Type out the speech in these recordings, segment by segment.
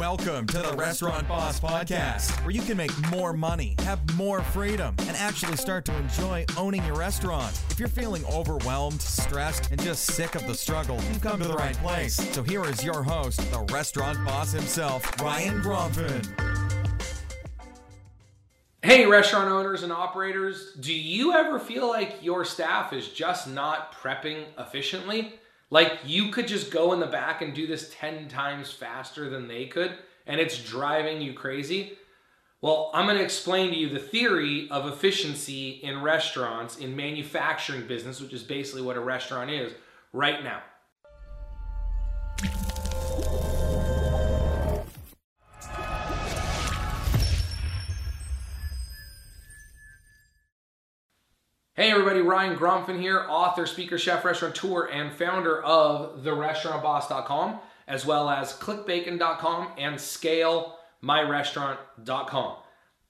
Welcome to the Restaurant Boss Podcast, where you can make more money, have more freedom, and actually start to enjoy owning your restaurant. If you're feeling overwhelmed, stressed, and just sick of the struggle, you've come to the right place. So here is your host, the restaurant boss himself, Ryan Gromfin. Hey, restaurant owners and operators, do you ever feel like your staff is just not prepping efficiently? Like you could just go in the back and do this 10 times faster than they could, and it's driving you crazy? Well, I'm going to explain to you the theory of efficiency in restaurants, in manufacturing business, which is basically what a restaurant is, right now. Hey everybody, Ryan Gromfin here, author, speaker, chef, restaurateur, and founder of therestaurantboss.com, as well as clickbacon.com and scalemyrestaurant.com.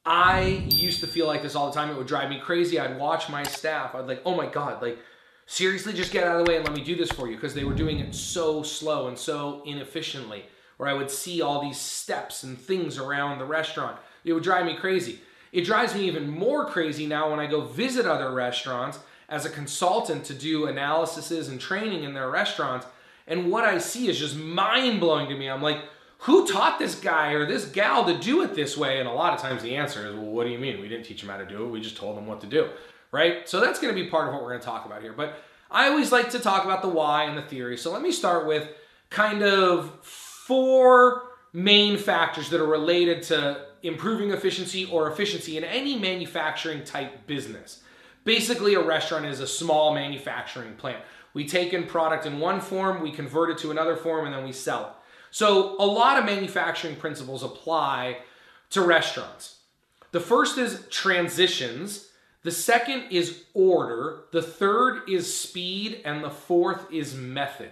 I used to feel like this all the time. It would drive me crazy. I'd watch my staff. I'd like, oh my God, like seriously, just get out of the way and let me do this for you because they were doing it so slow and so inefficiently. Where I would see all these steps and things around the restaurant. It would drive me crazy. It drives me even more crazy now when I go visit other restaurants as a consultant to do analyses and training in their restaurants. And what I see is just mind blowing to me. I'm like, who taught this guy or this gal to do it this way? And a lot of times the answer is, well, what do you mean? We didn't teach them how to do it. We just told them what to do, right? So that's going to be part of what we're going to talk about here. But I always like to talk about the why and the theory. So let me start with kind of four main factors that are related to improving efficiency or efficiency in any manufacturing type business. Basically, a restaurant is a small manufacturing plant. We take in product in one form, we convert it to another form, and then we sell it. So, a lot of manufacturing principles apply to restaurants. The first is transitions, the second is order, the third is speed, and the fourth is method.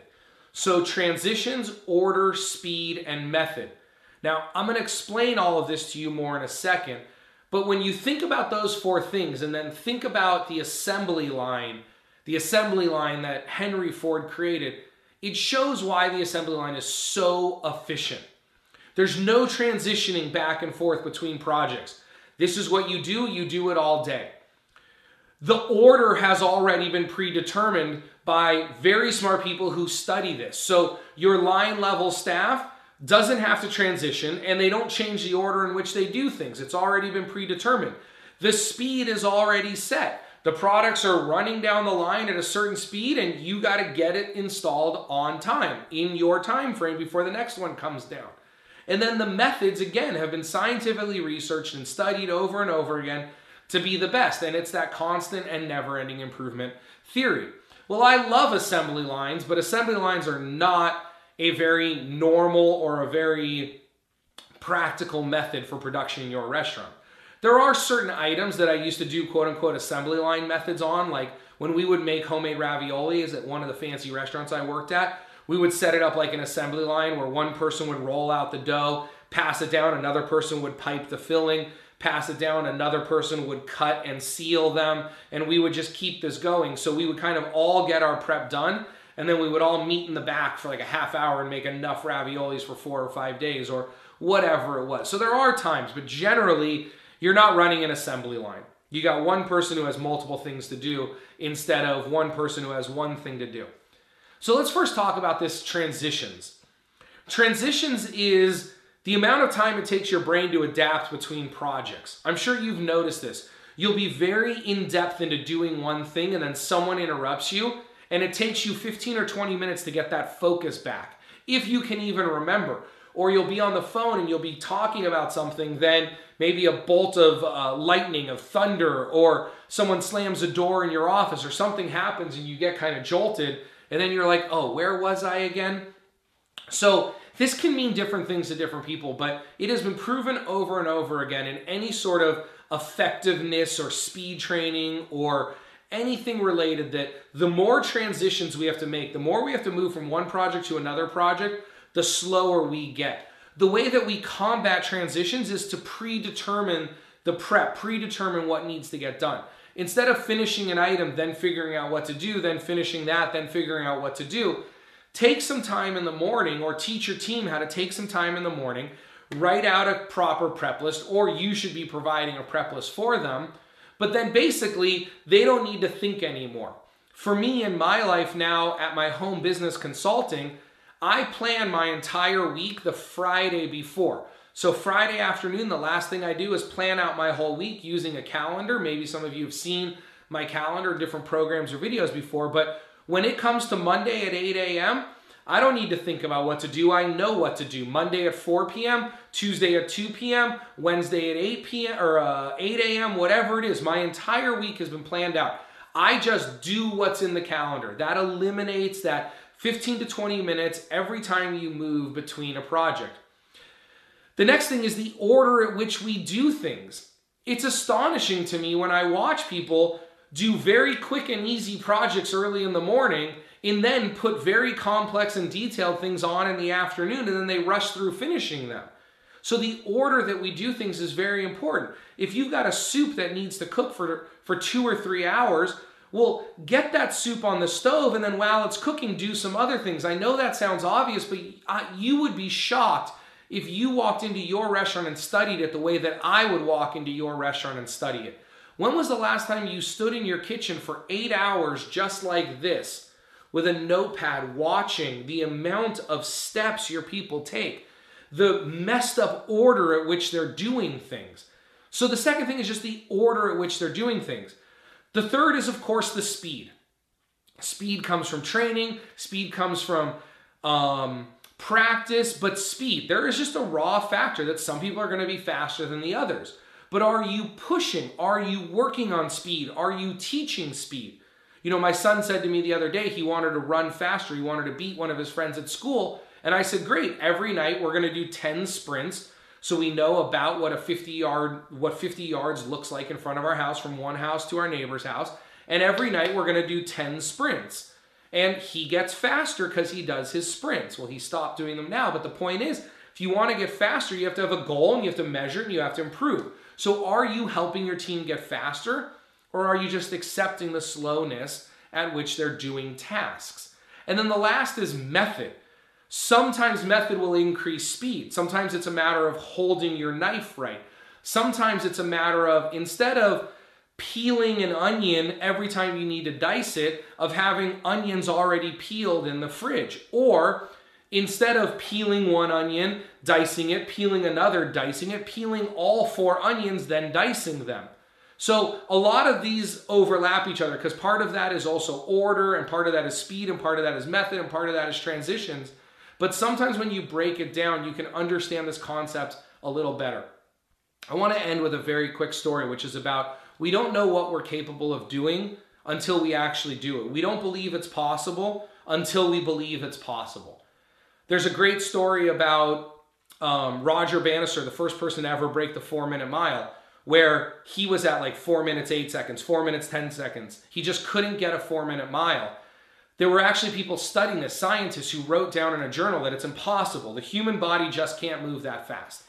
So, transitions, order, speed, and method. Now, I'm going to explain all of this to you more in a second, but when you think about those four things and then think about the assembly line, the assembly line that Henry Ford created, it shows why the assembly line is so efficient. There's no transitioning back and forth between projects. This is what you do, you do it all day. The order has already been predetermined by very smart people who study this. So, your line level staff doesn't have to transition and they don't change the order in which they do things. It's already been predetermined. The speed is already set. The products are running down the line at a certain speed and you got to get it installed on time in your time frame before the next one comes down. And then the methods again have been scientifically researched and studied over and over again to be the best and it's that constant and never-ending improvement theory. Well, I love assembly lines, but assembly lines are not a very normal or a very practical method for production in your restaurant. There are certain items that I used to do quote unquote assembly line methods on, like when we would make homemade raviolis at one of the fancy restaurants I worked at, we would set it up like an assembly line where one person would roll out the dough, pass it down, another person would pipe the filling, pass it down, another person would cut and seal them, and we would just keep this going. So we would kind of all get our prep done and then we would all meet in the back for like a half hour and make enough raviolis for four or five days or whatever it was. So there are times, but generally you're not running an assembly line. You got one person who has multiple things to do instead of one person who has one thing to do. So let's first talk about this transitions. Transitions is the amount of time it takes your brain to adapt between projects. I'm sure you've noticed this. You'll be very in depth into doing one thing and then someone interrupts you and it takes you 15 or 20 minutes to get that focus back, if you can even remember. Or you'll be on the phone and you'll be talking about something, then maybe a bolt of uh, lightning, of thunder, or someone slams a door in your office, or something happens and you get kind of jolted, and then you're like, oh, where was I again? So, this can mean different things to different people, but it has been proven over and over again in any sort of effectiveness or speed training or anything related that the more transitions we have to make, the more we have to move from one project to another project, the slower we get. The way that we combat transitions is to predetermine the prep, predetermine what needs to get done. Instead of finishing an item, then figuring out what to do, then finishing that, then figuring out what to do, take some time in the morning or teach your team how to take some time in the morning, write out a proper prep list, or you should be providing a prep list for them. But then basically, they don't need to think anymore. For me in my life now at my home business consulting, I plan my entire week the Friday before. So, Friday afternoon, the last thing I do is plan out my whole week using a calendar. Maybe some of you have seen my calendar, different programs or videos before, but when it comes to Monday at 8 a.m., I don't need to think about what to do. I know what to do. Monday at 4 p.m., Tuesday at 2 p.m., Wednesday at 8 p.m. or uh, 8 a.m., whatever it is. My entire week has been planned out. I just do what's in the calendar. That eliminates that 15 to 20 minutes every time you move between a project. The next thing is the order at which we do things. It's astonishing to me when I watch people do very quick and easy projects early in the morning and then put very complex and detailed things on in the afternoon and then they rush through finishing them. So the order that we do things is very important. If you've got a soup that needs to cook for, for two or three hours, well, get that soup on the stove and then while it's cooking, do some other things. I know that sounds obvious, but you would be shocked if you walked into your restaurant and studied it the way that I would walk into your restaurant and study it. When was the last time you stood in your kitchen for eight hours just like this with a notepad watching the amount of steps your people take, the messed up order at which they're doing things? So, the second thing is just the order at which they're doing things. The third is, of course, the speed. Speed comes from training, speed comes from um, practice, but speed. There is just a raw factor that some people are going to be faster than the others. But are you pushing? Are you working on speed? Are you teaching speed? You know, my son said to me the other day he wanted to run faster. He wanted to beat one of his friends at school. And I said, Great, every night we're going to do 10 sprints so we know about what a 50 yard what 50 yards looks like in front of our house from one house to our neighbor's house and every night we're going to do 10 sprints and he gets faster because he does his sprints. Well, he stopped doing them now, but the point is, if you want to get faster, you have to have a goal and you have to measure it and you have to improve. So, are you helping your team get faster or are you just accepting the slowness at which they're doing tasks? And then the last is method. Sometimes method will increase speed. Sometimes it's a matter of holding your knife right. Sometimes it's a matter of instead of peeling an onion every time you need to dice it of having onions already peeled in the fridge. Or instead of peeling one onion, dicing it, peeling another, dicing it, peeling all four onions, then dicing them. So a lot of these overlap each other because part of that is also order, and part of that is speed, and part of that is method, and part of that is transitions. But sometimes when you break it down, you can understand this concept a little better. I want to end with a very quick story, which is about we don't know what we're capable of doing until we actually do it. We don't believe it's possible until we believe it's possible. There's a great story about um, Roger Bannister, the first person to ever break the four minute mile, where he was at like four minutes, eight seconds, four minutes, 10 seconds. He just couldn't get a four minute mile. There were actually people studying this, scientists who wrote down in a journal that it's impossible. The human body just can't move that fast.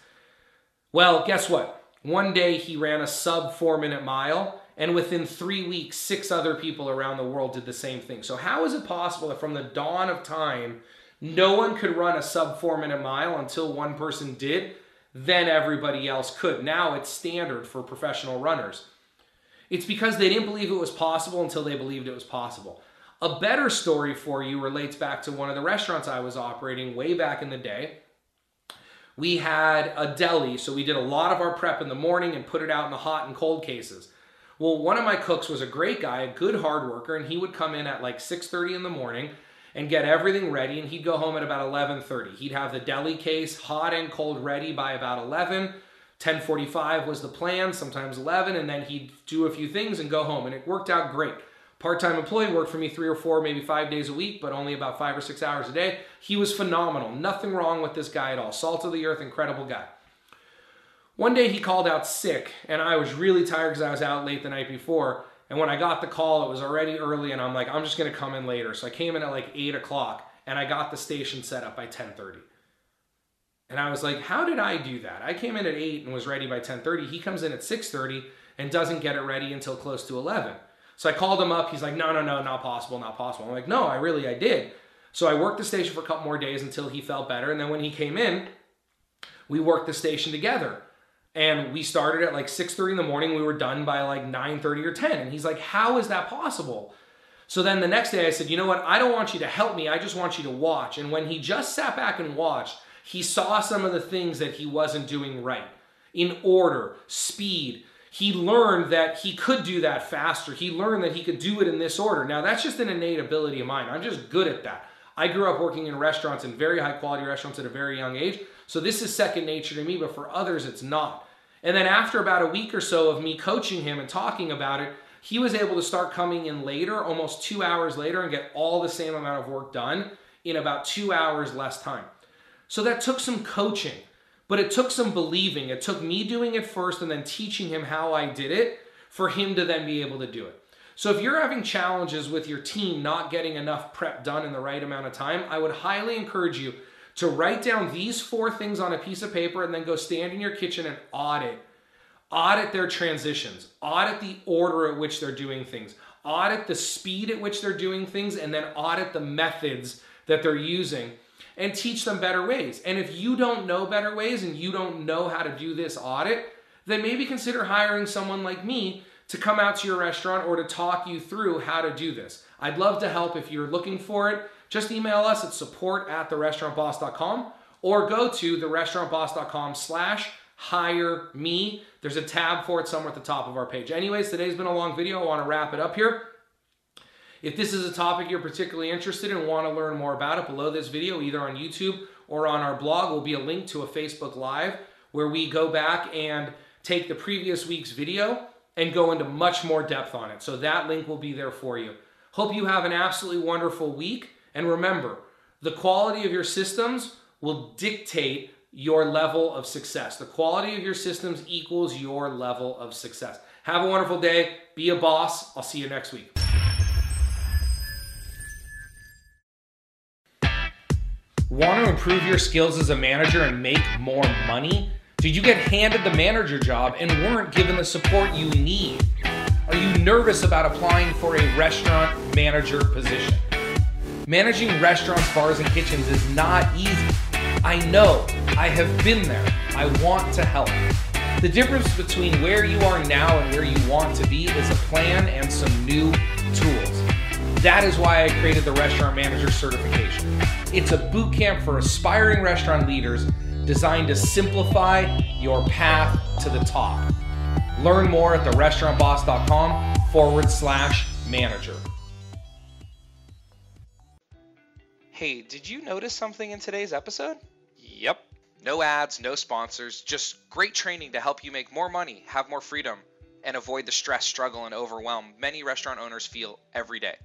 Well, guess what? One day he ran a sub four minute mile, and within three weeks, six other people around the world did the same thing. So, how is it possible that from the dawn of time, no one could run a sub four minute mile until one person did? Then everybody else could. Now it's standard for professional runners. It's because they didn't believe it was possible until they believed it was possible. A better story for you relates back to one of the restaurants I was operating way back in the day we had a deli, so we did a lot of our prep in the morning and put it out in the hot and cold cases. Well, one of my cooks was a great guy, a good hard worker, and he would come in at like 6:30 in the morning and get everything ready and he'd go home at about 11:30. He'd have the deli case hot and cold ready by about 11. 10:45 was the plan, sometimes 11, and then he'd do a few things and go home and it worked out great. Part-time employee worked for me three or four maybe five days a week but only about five or six hours a day. He was phenomenal. Nothing wrong with this guy at all. Salt of the earth incredible guy. One day he called out sick and i was really tired because i was out late the night before and when i got the call it was already early and i'm like i'm just to come in later so i came in at like 8 o'clock and i got the station set up by 10.30 and i was like how did i do that i came in at 8 and was ready by 10.30 he comes in at 6.30 and doesn't get it ready until close to 11 so I called him up. He's like, no, no, no, not possible, not possible. I'm like, no, I really, I did. So I worked the station for a couple more days until he felt better. And then when he came in, we worked the station together. And we started at like 6:30 in the morning. We were done by like 9:30 or 10. And he's like, "How is that possible?" So then the next day I said, "You know what? I don't want you to help me. I just want you to watch." And when he just sat back and watched, he saw some of the things that he wasn't doing right in order, speed. He learned that he could do that faster. He learned that he could do it in this order. Now, that's just an innate ability of mine. I'm just good at that. I grew up working in restaurants and very high quality restaurants at a very young age. So this is second nature to me, but for others, it's not. And then after about a week or so of me coaching him and talking about it, he was able to start coming in later, almost two hours later, and get all the same amount of work done in about two hours less time. So that took some coaching, but it took some believing. It took me doing it first and then teaching him how I did it for him to then be able to do it. So if you're having challenges with your team not getting enough prep done in the right amount of time, I would highly encourage you to write down these four things on a piece of paper and then go stand in your kitchen and audit. Audit their transitions, audit the order at which they're doing things, audit the speed at which they're doing things, and then audit the methods that they're using and teach them better ways. And if you don't know better ways and you don't know how to do this audit, then maybe consider hiring someone like me to come out to your restaurant or to talk you through how to do this. I'd love to help if you're looking for it. Just email us at support at therestaurantboss.com or go to therestaurantboss.com slash hire me. There's a tab for it somewhere at the top of our page. Anyways, today's been a long video. I want to wrap it up here. If this is a topic you're particularly interested in and want to learn more about it, below this video, either on YouTube or on our blog, will be a link to a Facebook Live where we go back and take the previous week's video and go into much more depth on it. So that link will be there for you. Hope you have an absolutely wonderful week. And remember, the quality of your systems will dictate your level of success. The quality of your systems equals your level of success. Have a wonderful day. Be a boss. I'll see you next week. Want to improve your skills as a manager and make more money? Did you get handed the manager job and weren't given the support you need? Are you nervous about applying for a restaurant manager position? Managing restaurants, bars, and kitchens is not easy. I know. I have been there. I want to help. The difference between where you are now and where you want to be is a plan and some new tools. That is why I created the Restaurant Manager Certification. It's a boot camp for aspiring restaurant leaders designed to simplify your path to the top. Learn more at therestaurantboss.com forward slash manager. Hey, did you notice something in today's episode? Yep. No ads, no sponsors, just great training to help you make more money, have more freedom, and avoid the stress, struggle, and overwhelm many restaurant owners feel every day.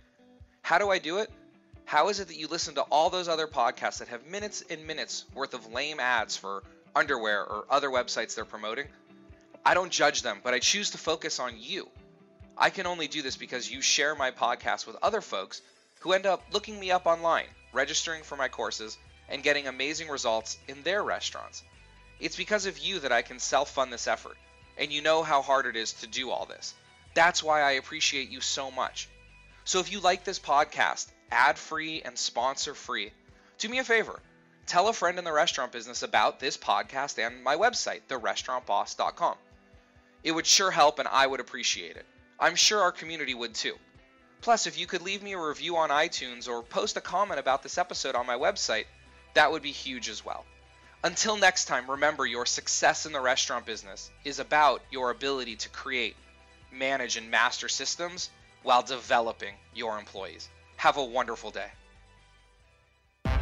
How do I do it? How is it that you listen to all those other podcasts that have minutes and minutes worth of lame ads for underwear or other websites they're promoting? I don't judge them, but I choose to focus on you. I can only do this because you share my podcast with other folks who end up looking me up online, registering for my courses, and getting amazing results in their restaurants. It's because of you that I can self fund this effort, and you know how hard it is to do all this. That's why I appreciate you so much. So if you like this podcast, ad free and sponsor free, do me a favor. Tell a friend in the restaurant business about this podcast and my website, therestaurantboss.com. It would sure help and I would appreciate it. I'm sure our community would too. Plus, if you could leave me a review on iTunes or post a comment about this episode on my website, that would be huge as well. Until next time, remember your success in the restaurant business is about your ability to create, manage, and master systems while developing your employees. Have a wonderful day.